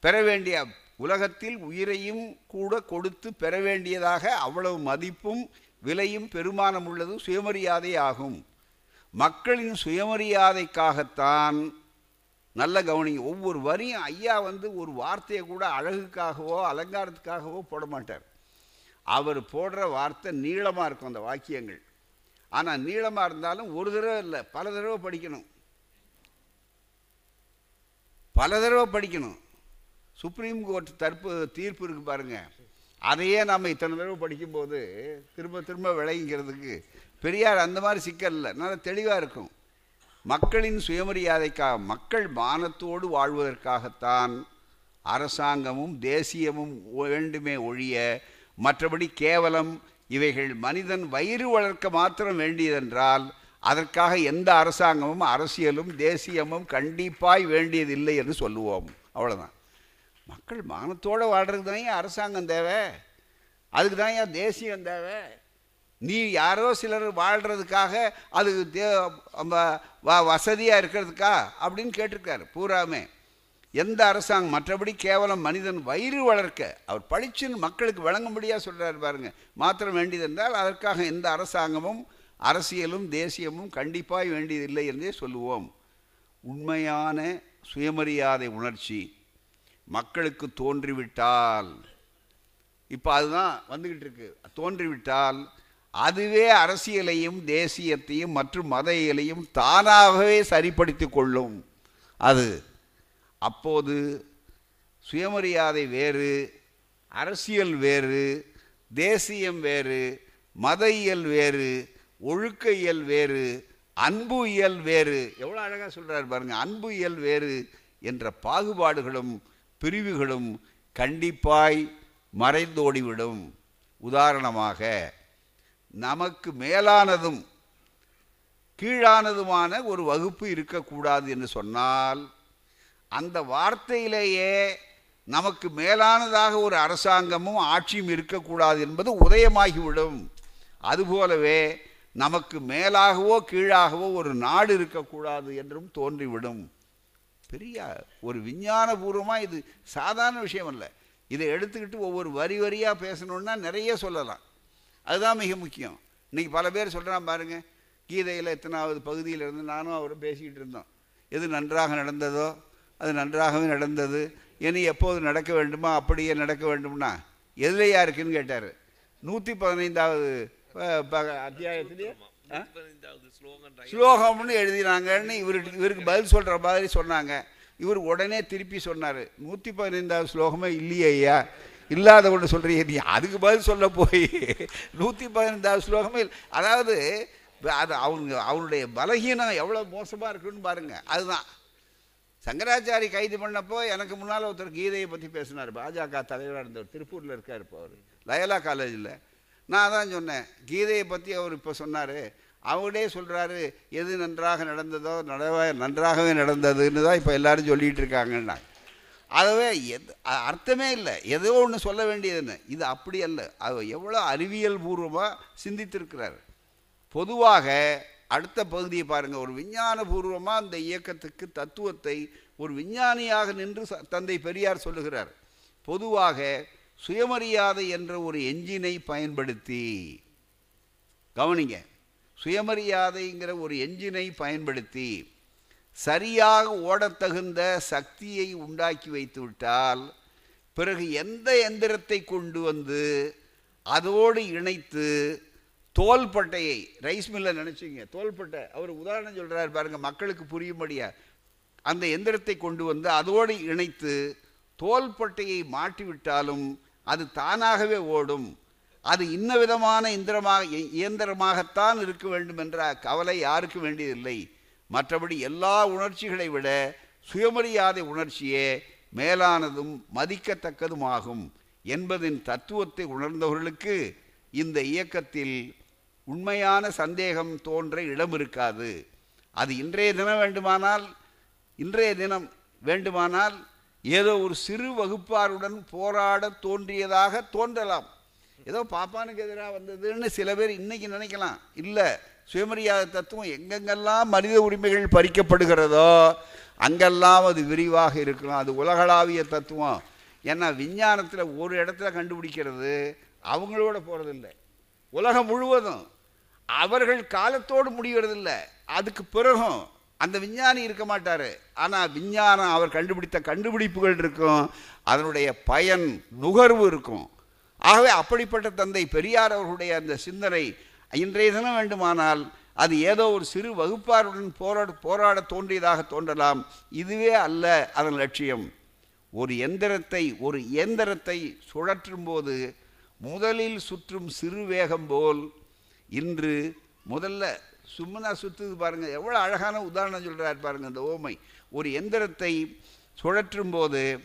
பெற வேண்டிய உலகத்தில் உயிரையும் கூட கொடுத்து பெற வேண்டியதாக அவ்வளவு மதிப்பும் விலையும் பெருமானம் உள்ளது சுயமரியாதை ஆகும். மக்களின் சுயமரியாதைக்காகத்தான் நல்ல கவனிங்க ஒவ்வொரு வரியும் ஐயா வந்து ஒரு வார்த்தையை கூட அழகுக்காகவோ அலங்காரத்துக்காகவோ போட மாட்டார். அவர் போடுற வார்த்தை நீளமாக இருக்கும் அந்த வாக்கியங்கள். ஆனால் நீளமாக இருந்தாலும் ஒரு தடவை இல்லை பல தடவை படிக்கணும். பல தடவை படிக்கணும். சுப்ரீம் கோர்ட் தற்பு தீர்ப்பு இருக்குது பாருங்கள் அதையே நம்ம இத்தனை தடவை படிக்கும்போது திரும்ப திரும்ப விளைங்கிறதுக்கு பெரியார் அந்த மாதிரி சிக்கல் இல்லை. நல்லா தெளிவாக இருக்கும். மக்களின் சுயமரியாதைக்காக மக்கள் மானத்தோடு வாழ்வதற்காகத்தான் அரசாங்கமும் தேசியமும் வேண்டுமே ஒழிய மற்றபடி கேவலம் இவைகள் மனிதன் வயிறு வளர்க்க மாத்திரம் வேண்டியதென்றால் அதற்காக எந்த அரசாங்கமும் அரசியலும் தேசியமும் கண்டிப்பாய் வேண்டியதில்லை என்று சொல்லுவோம். அவ்வளோதான் மக்கள் மானத்தோடு வாழ்கிறதுக்கு தானே அரசாங்கம் தேவை? அதுக்கு தான் ஏன் தேசியம் தேவை? நீ யாரோ சிலர் வாழ்கிறதுக்காக அது தே வ- வசதியாக இருக்கிறதுக்கா? அப்படின்னு கேட்டிருக்காரு பூராமே எந்த அரசாங்கம்? மற்றபடி கேவலம் மனிதன் வயிறு வளர்க்க அவர் படிச்சுன்னு மக்களுக்கு விளங்கும்படியாக சொல்கிறாரு பாருங்கள் மாத்திரம் வேண்டியது என்றால் அதற்காக எந்த அரசாங்கமும் அரசியலும் தேசியமும் கண்டிப்பாக வேண்டியதில்லை என்றே சொல்லுவோம். உண்மையான சுயமரியாதை உணர்ச்சி. மக்களுக்கு தோன்றிவிட்டால். இப்போ அதுதான் வந்துக்கிட்டு இருக்கு. தோன்றிவிட்டால் அதுவே அரசியலையும் தேசியத்தையும் மற்றும் மத இயலையும் தானாகவே சரிப்படுத்தி கொள்ளும். அது அப்போது சுயமரியாதை வேறு அரசியல் வேறு தேசியம் வேறு மத இயல் வேறு ஒழுக்க இயல் வேறு அன்பு இயல் வேறு. எவ்வளோ அழகாக சொல்கிறார் பாருங்கள் அன்பு இயல் வேறு என்ற பாகுபாடுகளும் பிரிவுகளும் கண்டிப்பாய் மறைந்தோடிவிடும். உதாரணமாக நமக்கு மேலானதும் கீழானதுமான ஒரு வகுப்பு இருக்கக்கூடாது என்று சொன்னால் அந்த வார்த்தையிலேயே நமக்கு மேலானதாக ஒரு அரசாங்கமும் ஆட்சியும் இருக்கக்கூடாது என்பது உதயமாகிவிடும். அதுபோலவே நமக்கு மேலாகவோ கீழாகவோ ஒரு நாடு இருக்கக்கூடாது என்றும் தோன்றிவிடும். பெரிய ஒரு விஞ்ஞானபூர்வமாக இது சாதாரண விஷயம் அல்ல இதை எடுத்துக்கிட்டு ஒவ்வொரு வரி வரியாக பேசணுன்னா நிறைய சொல்லலாம். அதுதான் மிக முக்கியம். இன்றைக்கி பல பேர் சொல்கிறான் பாருங்கள் கீதையில் எத்தனாவது பகுதியில் இருந்து நானும் அவரை பேசிக்கிட்டு இருந்தோம். எது நன்றாக நடந்ததோ அது நன்றாகவே நடந்தது. இனி எப்போது நடக்க வேண்டுமோ அப்படியே நடக்க வேண்டும்னா எதுலையா இருக்குன்னு கேட்டார். நூற்றி பதினைந்தாவது அத்தியாயத்திலேயே ஸ்லோகம்னு எழுதினாங்கன்னு இவருக்கு இவருக்கு பதில் சொல்கிற மாதிரி சொன்னாங்க. இவர் உடனே திருப்பி சொன்னார். நூற்றி பதினைந்தாவது ஸ்லோகமே இல்லையே ஐயா. இல்லாத ஒன்று சொல்கிறீங்க நீ அதுக்கு பதில் சொல்ல போய். நூற்றி பதினைந்தாவது ஸ்லோகமே அதாவது அது அவங்க அவனுடைய பலகீனம் எவ்வளோ மோசமாக இருக்குன்னு பாருங்கள் அதுதான். சங்கராச்சாரி கைது பண்ணப்போ எனக்கு முன்னால் ஒருத்தர் கீதையை பற்றி பேசினார். பாஜக தலைவராக இருந்தவர் திருப்பூரில் இருக்கார் இப்போ அவர். லயலா காலேஜில். நான் தான் சொன்னேன். கீதையை பற்றி அவர் இப்போ சொன்னார். அவரே சொல்கிறாரு எது நன்றாக நடந்ததோ நடவ நன்றாகவே நடந்ததுன்னு தான் இப்போ எல்லாரும் சொல்லிகிட்டு இருக்காங்கன்னா அதுவே எது அர்த்தமே இல்லை. ஏதோ ஒன்று சொல்ல வேண்டியதுன்னு. இது அப்படி அல்ல. அது எவ்வளோ அறிவியல் பூர்வமாக சிந்தித்திருக்கிறார். பொதுவாக அடுத்த பகுதியை பாருங்கள் ஒரு விஞ்ஞான பூர்வமாக அந்த இயக்கத்துக்கு தத்துவத்தை ஒரு விஞ்ஞானியாக நின்று ச- தந்தை பெரியார் சொல்லுகிறார். பொதுவாக சுயமரியாதை என்ற ஒரு எஞ்சினை பயன்படுத்தி கவனிங்க சுயமரியாதைங்கிற ஒரு எஞ்சினை பயன்படுத்தி சரியாக ஓடத்தகுந்த சக்தியை உண்டாக்கி வைத்துவிட்டால் பிறகு எந்த எந்திரத்தை கொண்டு வந்து அதோடு இணைத்து தோல்பட்டையை ரைஸ் மில்லை நினச்சிங்க தோல்பட்டை அவர் உதாரணம் சொல்கிறார் பாருங்கள் மக்களுக்கு புரியும்படியா அந்த எந்திரத்தை கொண்டு வந்து அதோடு இணைத்து தோல்பட்டையை மாட்டிவிட்டாலும் அது தானாகவே ஓடும். அது இன்ன விதமான இந்திரமாக இ- இயந்திரமாகத்தான் இருக்க வேண்டும் என்ற கவலை யாருக்கு வேண்டியதில்லை. மற்றபடி எல்லா உணர்ச்சிகளை விட சுயமரியாதை உணர்ச்சியே மேலானதும் மதிக்கத்தக்கதுமாகும் என்பதின் தத்துவத்தை உணர்ந்தவர்களுக்கு இந்த இயக்கத்தில் உண்மையான சந்தேகம் தோன்ற இடம் இருக்காது அது இன்றைய தினம் வேண்டுமானால் இன்றைய தினம் வேண்டுமானால் ஏதோ ஒரு சிறு வகுப்பாருடன் போராட தோன்றியதாக தோன்றலாம். ஏதோ பாப்பானுக்கு எதிராக வந்ததுன்னு சில பேர் இன்னைக்கு நினைக்கலாம். இல்லை சுயமரியாதை தத்துவம் எங்கெங்கெல்லாம் மனித உரிமைகள் பறிக்கப்படுகிறதோ அங்கெல்லாம் அது விரிவாக இருக்கலாம். அது உலகளாவிய தத்துவம். ஏன்னா விஞ்ஞானத்தில் ஒரு இடத்துல கண்டுபிடிக்கிறது அவங்களோட போகிறதில்ல உலகம் முழுவதும். அவர்கள் காலத்தோடு முடிகிறதில்ல அதுக்கு பிறகும் அந்த விஞ்ஞானி இருக்க மாட்டார். ஆனால் விஞ்ஞானம் அவர் கண்டுபிடித்த கண்டுபிடிப்புகள் இருக்கும். அதனுடைய பயன் நுகர்வு இருக்கும். ஆகவே அப்படிப்பட்ட தந்தை பெரியார் அவர்களுடைய அந்த சிந்தனை இன்றைய தினம் வேண்டுமானால் அது ஏதோ ஒரு சிறு வகுப்பாருடன் போராட போராட தோன்றியதாக தோன்றலாம். இதுவே அல்ல அதன் லட்சியம். ஒரு எந்திரத்தை ஒரு இயந்திரத்தை சுழற்றும் போது முதலில் சுற்றும் சிறு வேகம் போல் இன்று முதல்ல சும்மனா சுத்துது பாருங்கள் எவ்வளோ அழகான உதாரணம் சொல்கிறார் பாருங்கள் அந்த ஓமை. ஒரு எந்திரத்தை சுழற்றும் போது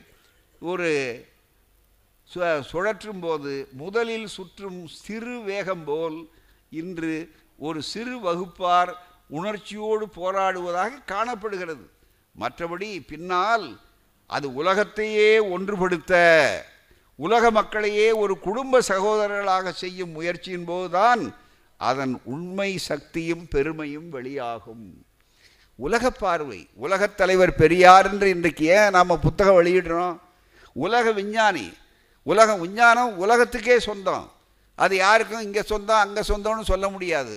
ஒரு சு- சுழற்றும் போது முதலில் சுற்றும் சிறு வேகம் போல் இன்று ஒரு சிறு வகுப்பார் உணர்ச்சியோடு போராடுவதாக காணப்படுகிறது. மற்றபடி பின்னால் அது உலகத்தையே ஒன்றுபடுத்த உலக மக்களையே ஒரு குடும்ப சகோதரர்களாக செய்யும் முயற்சியின் போதுதான் அதன் உண்மை சக்தியும் பெருமையும் வெளியாகும். உலக பார்வை உலகத் தலைவர் பெரியார் என்று இன்றைக்கு ஏன் நாம் புத்தகம் வெளியிடுறோம்? உலக விஞ்ஞானி உலக விஞ்ஞானம் உலகத்துக்கே சொந்தம். அது யாருக்கும் இங்கே சொந்தம் அங்கே சொந்தம்னு சொல்ல முடியாது.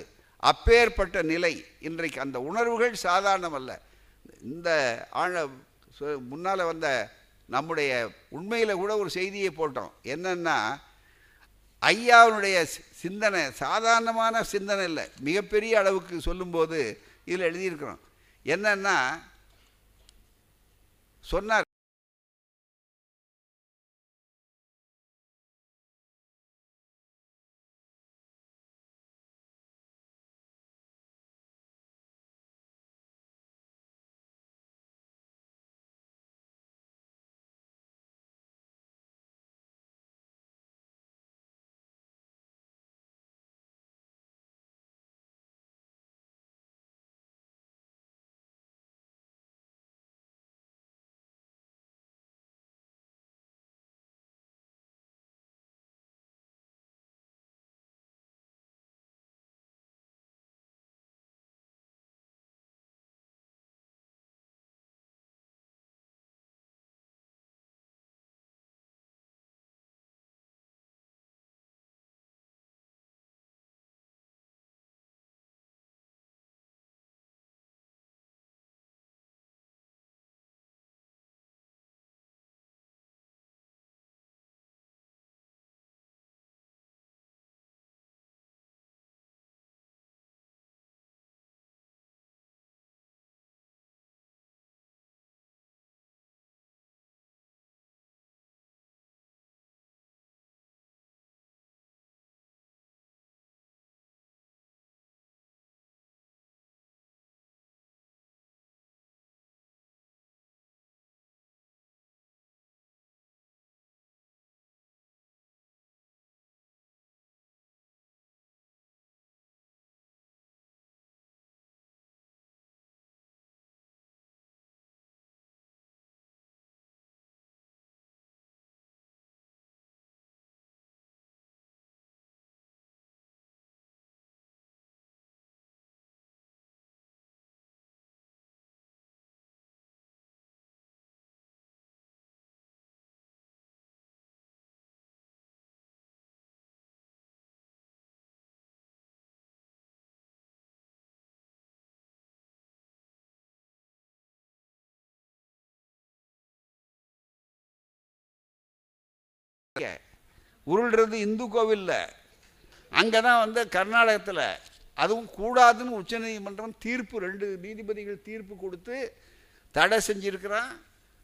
அப்பேற்பட்ட நிலை இன்றைக்கு அந்த உணர்வுகள் சாதாரணமல்ல இந்த ஆழ முன்னால் வந்த நம்முடைய உண்மையில் கூட ஒரு செய்தியை போட்டோம். என்னென்னா ஐயாவுடைய சிந்தனை சாதாரணமான சிந்தனை இல்லை. மிகப்பெரிய அளவுக்கு சொல்லும்போது இதில் எழுதியிருக்கிறோம். என்னன்னா சொன்னார். உருள்றது இந்து கோவிலில். அங்கே தான் வந்து கர்நாடகத்தில் அதுவும் கூடாதுன்னு உச்சநீதிமன்றம் தீர்ப்பு ரெண்டு நீதிபதிகள் தீர்ப்பு கொடுத்து தடை செஞ்சிருக்கிறான்.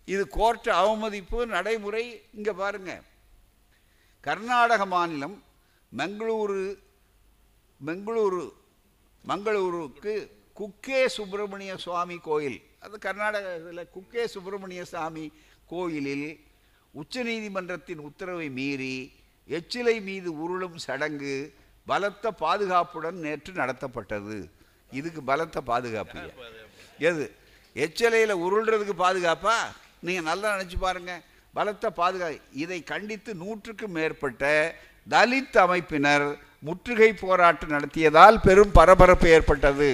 இது கோர்ட்டு அவமதிப்பு நடைமுறை இங்கே பாருங்க. கர்நாடக மாநிலம் மங்களூரு பெங்களூரு மங்களூருக்கு குக்கே சுப்பிரமணிய சுவாமி கோயில். அது கர்நாடகத்தில் குக்கே சுப்பிரமணிய சுவாமி கோயிலில் உச்சநீதிமன்றத்தின் உத்தரவை மீறி எச்சிலை மீது உருளும் சடங்கு பலத்த பாதுகாப்புடன் நேற்று நடத்தப்பட்டது. இதுக்கு பலத்த பாதுகாப்பு. எது? எச்சிலையில் உருள்றதுக்கு பாதுகாப்பா? நீங்கள் நல்லா நினச்சி பாருங்கள் பலத்த பாதுகா இதை கண்டித்து நூற்றுக்கும் மேற்பட்ட தலித் அமைப்பினர் முற்றுகை போராட்டம் நடத்தியதால் பெரும் பரபரப்பு ஏற்பட்டது.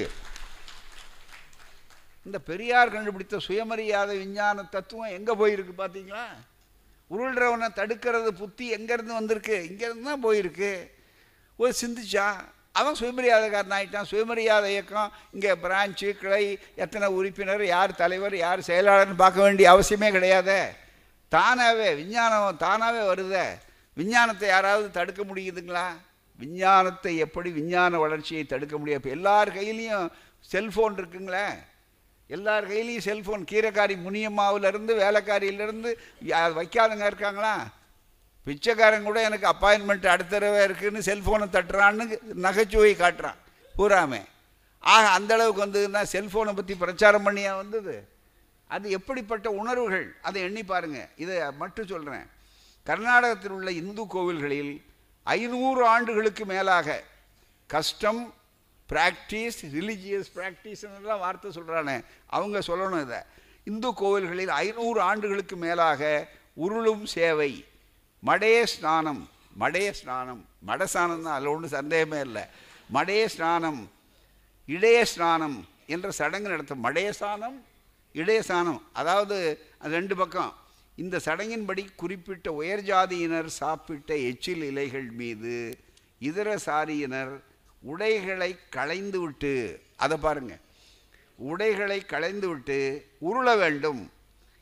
இந்த பெரியார் கண்டுபிடித்த சுயமரியாதை விஞ்ஞான தத்துவம் எங்கே போயிருக்கு பார்த்தீங்களா உருள்றவனை தடுக்கிறது புத்தி எங்கேருந்து வந்திருக்கு? இங்கேருந்து தான் போயிருக்கு. ஒரு சிந்திச்சா அவன் சுயமரியாதைக்காரன் ஆகிட்டான் சுயமரியாதை இயக்கம் இங்கே பிரான்ச்சு கிளை எத்தனை உறுப்பினர் யார் தலைவர் யார் செயலாளர்னு பார்க்க வேண்டிய அவசியமே கிடையாதே. தானாகவே விஞ்ஞானம் தானாகவே வருதே. விஞ்ஞானத்தை யாராவது தடுக்க முடியுதுங்களா? விஞ்ஞானத்தை எப்படி விஞ்ஞான வளர்ச்சியை தடுக்க முடியாது இப்போ எல்லார் கையிலையும் செல்ஃபோன் இருக்குங்களேன் எல்லார் கையிலையும் செல்ஃபோன் கீரைக்காரி முனியம்மாவிலேருந்து வேலைக்காரியிலேருந்து வைக்காதங்க இருக்காங்களா? பிச்சைக்காரன் கூட எனக்கு அப்பாயின்மெண்ட் அடுத்த தடவை இருக்குன்னு செல்ஃபோனை தட்டுறான்னு நகைச்சுவை காட்டுறான். பூராமே. ஆக அந்த அளவுக்கு வந்ததுன்னா செல்ஃபோனை பற்றி பிரச்சாரம் பண்ணியா வந்தது? அது எப்படிப்பட்ட உணர்வுகள்? அதை எண்ணி பாருங்கள் இதை மட்டும் சொல்கிறேன் கர்நாடகத்தில் உள்ள இந்து கோவில்களில் ஐநூறு ஆண்டுகளுக்கு மேலாக கஷ்டம் ப்ராக்டிஸ் ரிலிஜியஸ் ப்ராக்டிஸ்லாம் வார்த்தை சொல்கிறானே அவங்க சொல்லணும் இதை. இந்து கோவில்களில் ஐநூறு ஆண்டுகளுக்கு மேலாக உருளும் சேவை. மடைய ஸ்நானம் மடே ஸ்நானம். மட ஸ்நானம் தான் அதில் ஒன்றும் சந்தேகமே இல்லை. மடே ஸ்நானம் இடைய ஸ்நானம் என்ற சடங்கு நடத்தும் மடைய ஸ்நானம் இடைய ஸ்நானம். அதாவது அது ரெண்டு பக்கம். இந்த சடங்கின்படி குறிப்பிட்ட உயர் ஜாதியினர் சாப்பிட்ட எச்சில் இலைகள் மீது இதர சாரியினர் உடைகளை களைந்து விட்டு அதை பாருங்க. உடைகளை களைந்து விட்டு உருள வேண்டும்.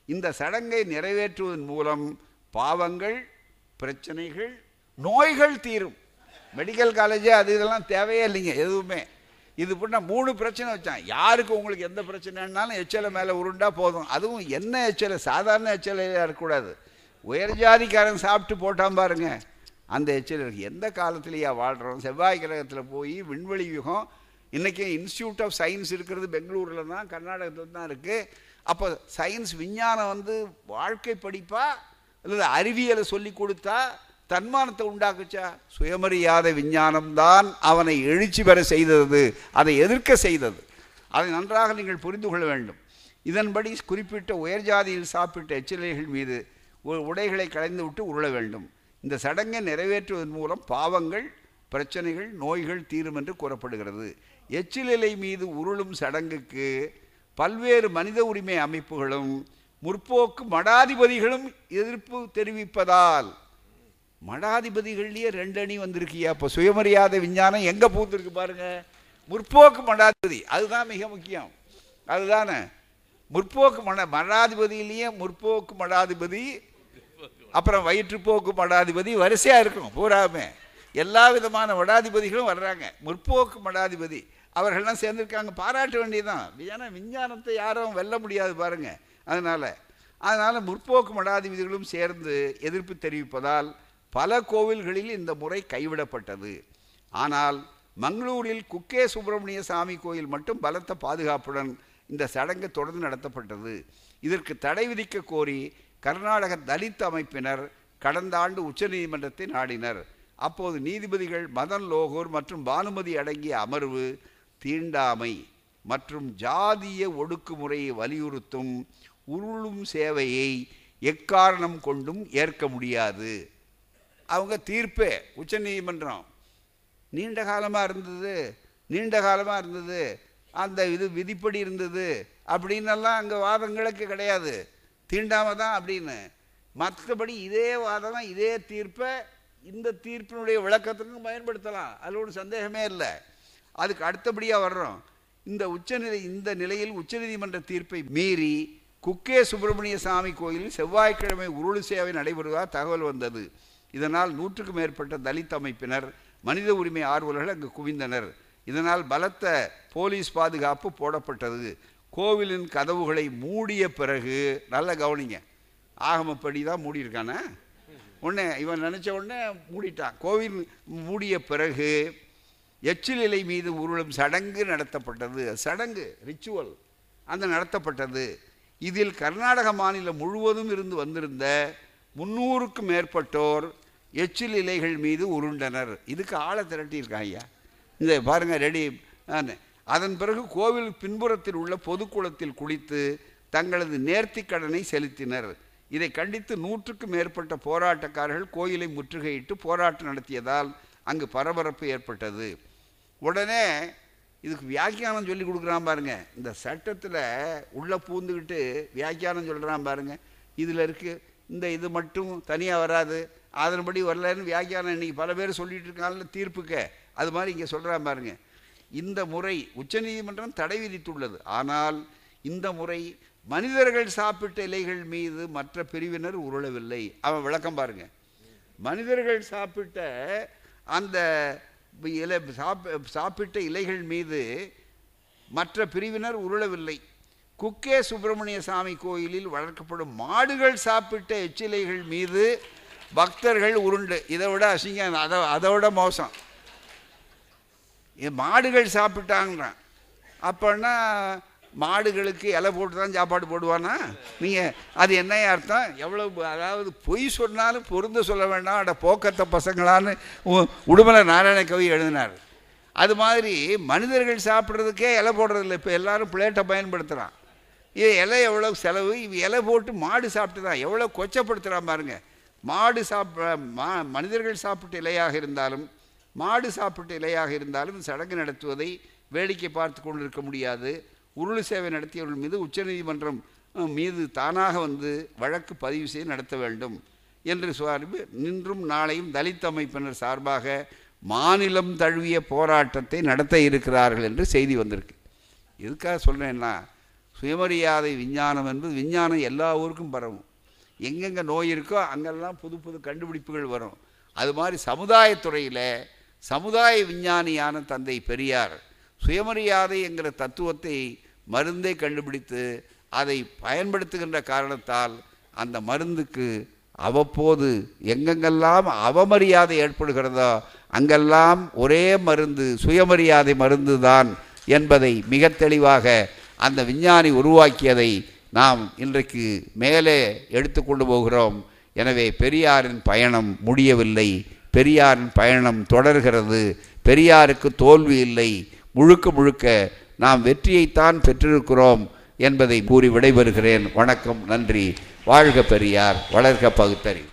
இந்த சடங்கை நிறைவேற்றுவதன் மூலம் பாவங்கள் பிரச்சனைகள் நோய்கள் தீரும். மெடிக்கல் காலேஜே அது இதெல்லாம் தேவையே இல்லைங்க எதுவுமே. இது பண்ண மூணு பிரச்சனை வச்சான் யாருக்கு உங்களுக்கு எந்த பிரச்சனைனாலும் எச்சலை மேலே உருண்டா போதும். அதுவும் என்ன எச்சலை? சாதாரண எச்சலையாக இருக்கக்கூடாது. உயர்ஜாதிக்காரன் சாப்பிட்டு போட்டான் பாருங்கள் அந்த எச்சரிக்கை எந்த காலத்துலையா வாழ்கிறோம் செவ்வாய் கிரகத்தில் போய் விண்வெளி யுகம் இன்றைக்கி இன்ஸ்டியூட் ஆஃப் சயின்ஸ் இருக்கிறது பெங்களூரில் தான் கர்நாடகத்தில் தான் இருக்குது அப்போ சயின்ஸ் விஞ்ஞானம் வந்து வாழ்க்கை படிப்பா? அல்லது அறிவியலை சொல்லி கொடுத்தா தன்மானத்தை உண்டாக்குச்சா? சுயமரியாதை விஞ்ஞானம்தான் அவனை எழுச்சி பெற செய்தது அதை எதிர்க்க செய்தது. அதை நன்றாக நீங்கள் புரிந்து கொள்ள வேண்டும். இதன்படி குறிப்பிட்ட உயர் ஜாதியில் சாப்பிட்ட எச்சரிக்கைகள் மீது உடைகளை களைந்து விட்டு உருள வேண்டும். இந்த சடங்கை நிறைவேற்றுவதன் மூலம் பாவங்கள் பிரச்சனைகள் நோய்கள் தீரும் என்று கூறப்படுகிறது. எச்சிலிலை மீது உருளும் சடங்குக்கு பல்வேறு மனித உரிமை அமைப்புகளும் முற்போக்கு மடாதிபதிகளும் எதிர்ப்பு தெரிவிப்பதால் மடாதிபதிகள்லேயே ரெண்டு அணி வந்திருக்கியா? இப்போ சுயமரியாதை விஞ்ஞானம் எங்கே பூத்துருக்கு பாருங்க. முற்போக்கு மடாதிபதி அதுதான் மிக முக்கியம். அதுதானே. முற்போக்கு மட மடாதிபதியிலேயே முற்போக்கு மடாதிபதி அப்புறம் வயிற்றுப்போக்கு மடாதிபதி வரிசையாக இருக்கும் பூராமே எல்லா விதமான மடாதிபதிகளும் வர்றாங்க. முற்போக்கு மடாதிபதி. அவர்கள்லாம் சேர்ந்துருக்காங்க. பாராட்ட வேண்டியதுதான். ஏன்னா விஞ்ஞானத்தை யாரும் வெல்ல முடியாது பாருங்கள் அதனால் அதனால் முற்போக்கு மடாதிபதிகளும் சேர்ந்து எதிர்ப்பு தெரிவிப்பதால் பல கோவில்களில் இந்த முறை கைவிடப்பட்டது. ஆனால் மங்களூரில் குக்கே சுப்பிரமணிய சாமி கோயில் மட்டும் பலத்த பாதுகாப்புடன் இந்த சடங்கு தொடர்ந்து நடத்தப்பட்டது. இதற்கு தடை விதிக்க கோரி கர்நாடக தலித் அமைப்பினர் கடந்த ஆண்டு உச்சநீதிமன்றத்தை நாடினர். அப்போது நீதிபதிகள் மதன் லோகூர் மற்றும் பானுமதி அடங்கிய அமர்வு தீண்டாமை மற்றும் ஜாதிய ஒடுக்குமுறையை வலியுறுத்தும் உருளும் சேவையை எக்காரணம் கொண்டும் ஏற்க முடியாது. அவங்க தீர்ப்பே உச்சநீதிமன்றம். நீண்ட காலமாக இருந்தது நீண்ட காலமாக இருந்தது அந்த இது விதிப்படி இருந்தது அப்படின்னெல்லாம் அங்கே வாதங்களுக்கு கிடையாது. தீண்டாம தான் அப்படின்னு. மற்றபடி இதே வாதம் இதே தீர்ப்பை இந்த தீர்ப்பினுடைய விளக்கத்துக்கும் பயன்படுத்தலாம். அதில் ஒரு சந்தேகமே இல்லை. அதுக்கு அடுத்தபடியாக வர்றோம். இந்த உச்சநிலை இந்த நிலையில் உச்சநீதிமன்ற தீர்ப்பை மீறி குக்கே சுப்பிரமணிய சாமி கோயிலில் செவ்வாய்க்கிழமை உருளு சேவை நடைபெறுவதாக தகவல் வந்தது. இதனால் நூற்றுக்கும் மேற்பட்ட தலித் அமைப்பினர் மனித உரிமை ஆர்வலர்கள் அங்கு குவிந்தனர். இதனால் பலத்த போலீஸ் பாதுகாப்பு போடப்பட்டது. கோவிலின் கதவுகளை மூடிய பிறகு நல்ல கவனிங்க. ஆகமப்படி தான் மூடியிருக்கானே? உடனே இவன் நினச்ச உடனே மூடிட்டான். கோவில் மூடிய பிறகு எச்சில் இலை மீது உருளும் சடங்கு நடத்தப்பட்டது. சடங்கு ரிச்சுவல் அந்த நடத்தப்பட்டது. இதில் கர்நாடக மாநிலம் முழுவதும் இருந்து வந்திருந்த முன்னூறுக்கும் மேற்பட்டோர் எச்சில் இலைகள் மீது உருண்டனர். இதுக்கு ஆளை திரட்டியிருக்காங்க இந்த பாருங்கள் ரெடி. ஆன. அதன் பிறகு கோவில் பின்புறத்தில் உள்ள பொதுக்குளத்தில் குளித்து தங்களது நேர்த்தி கடனை செலுத்தினர். இதை கண்டித்து நூற்றுக்கும் மேற்பட்ட போராட்டக்காரர்கள் கோயிலை முற்றுகையிட்டு போராட்டம் நடத்தியதால் அங்கு பரபரப்பு ஏற்பட்டது. உடனே இதுக்கு வியாக்கியானம் சொல்லி கொடுக்குறான் பாருங்க. இந்த சட்டத்தில் உள்ளே பூந்துக்கிட்டு வியாக்கியானம் சொல்கிறான் பாருங்க. இதில் இருக்கு இந்த இது மட்டும் தனியாக வராது அதன்படி வரலன்னு வியாக்கியானம் இன்னைக்கு பல பேர் சொல்லிகிட்டு இருக்காங்கல்ல தீர்ப்புக்க. அது மாதிரி இங்கே சொல்கிறான் பாருங்கள் இந்த முறை உச்சநீதிமன்றம் தடை விதித்துள்ளது. ஆனால் இந்த முறை மனிதர்கள் சாப்பிட்ட இலைகள் மீது மற்ற பிரிவினர் உருளவில்லை. அவன் விளக்கம் பாருங்க. மனிதர்கள் சாப்பிட்ட அந்த இலை சாப்ப சாப்பிட்ட இலைகள் மீது மற்ற பிரிவினர் உருளவில்லை. குக்கே சுப்பிரமணிய சாமி கோயிலில் வளர்க்கப்படும் மாடுகள் சாப்பிட்ட எச்சிலைகள் மீது பக்தர்கள் உருண்டு. இதை விட அசிங்கம் அதை அதை விட மோசம். இது மாடுகள் சாப்பிட்டாங்கறான் அப்போன்னா மாடுகளுக்கு இலை போட்டு தான் சாப்பாடு போடுவானா? நீங்கள் அது என்ன அர்த்தம்? எவ்வளோ அதாவது பொய் சொன்னாலும் பொருந்த சொல்ல வேண்டாம். அட போக்கத்த பசங்களான்னு உ- உடுமலை நாராயண கவி எழுதினார். அது மாதிரி மனிதர்கள் சாப்பிட்றதுக்கே இலை போடுறதில்ல. இப்போ எல்லாரும் பிளேட்டை பயன்படுத்துகிறான் இது இலை எவ்வளோ செலவு? இவ இலை போட்டு மாடு சாப்பிட்டு தான் எவ்வளோ கொச்சப்படுத்துகிறான் பாருங்கள் மாடு சாப்பிட மா மனிதர்கள் சாப்பிட்ட இலையாக இருந்தாலும் மாடு சாப்பிட்ட இலையாக இருந்தாலும் சடங்கு நடத்துவதை வேடிக்கை பார்த்து கொண்டு இருக்க முடியாது. உருள் சேவை நடத்தியவர்கள் மீது உச்சநீதிமன்றம் மீது தானாக வந்து வழக்கு பதிவு செய்து நடத்த வேண்டும் என்று சார்பு நின்றும் நாளையும் தலித் அமைப்பினர் சார்பாக மாநிலம் தழுவிய போராட்டத்தை நடத்த இருக்கிறார்கள் என்று செய்தி வந்திருக்கு. எதுக்காக சொல்கிறேன்னா சுயமரியாதை விஞ்ஞானம் என்பது விஞ்ஞானம் எல்லா ஊருக்கும் பரவும். எங்கெங்கே நோய் இருக்கோ அங்கெல்லாம் புது புது கண்டுபிடிப்புகள் வரும். அது மாதிரி சமுதாயத்துறையில் சமுதாய விஞ்ஞானியான தந்தை பெரியார் சுயமரியாதை என்கிற தத்துவத்தை மருந்தை கண்டுபிடித்து அதை பயன்படுத்துகின்ற காரணத்தால் அந்த மருந்துக்கு அவ்வப்போது எங்கெங்கெல்லாம் அவமரியாதை ஏற்படுகிறதோ அங்கெல்லாம் ஒரே மருந்து சுயமரியாதை மருந்து தான் என்பதை மிக தெளிவாக அந்த விஞ்ஞானி உருவாக்கியதை நாம் இன்றைக்கு மேலே எடுத்து கொண்டு போகிறோம். எனவே பெரியாரின் பயணம் முடியவில்லை. பெரியாரின் பயணம் தொடர்கிறது. பெரியாருக்கு தோல்வி இல்லை. முழுக்க முழுக்க நாம் வெற்றியைத்தான் பெற்றிருக்கிறோம் என்பதை கூறி விடைபெறுகிறேன். வணக்கம் நன்றி. வாழ்க பெரியார் வளர்க பகுத்தறிவு.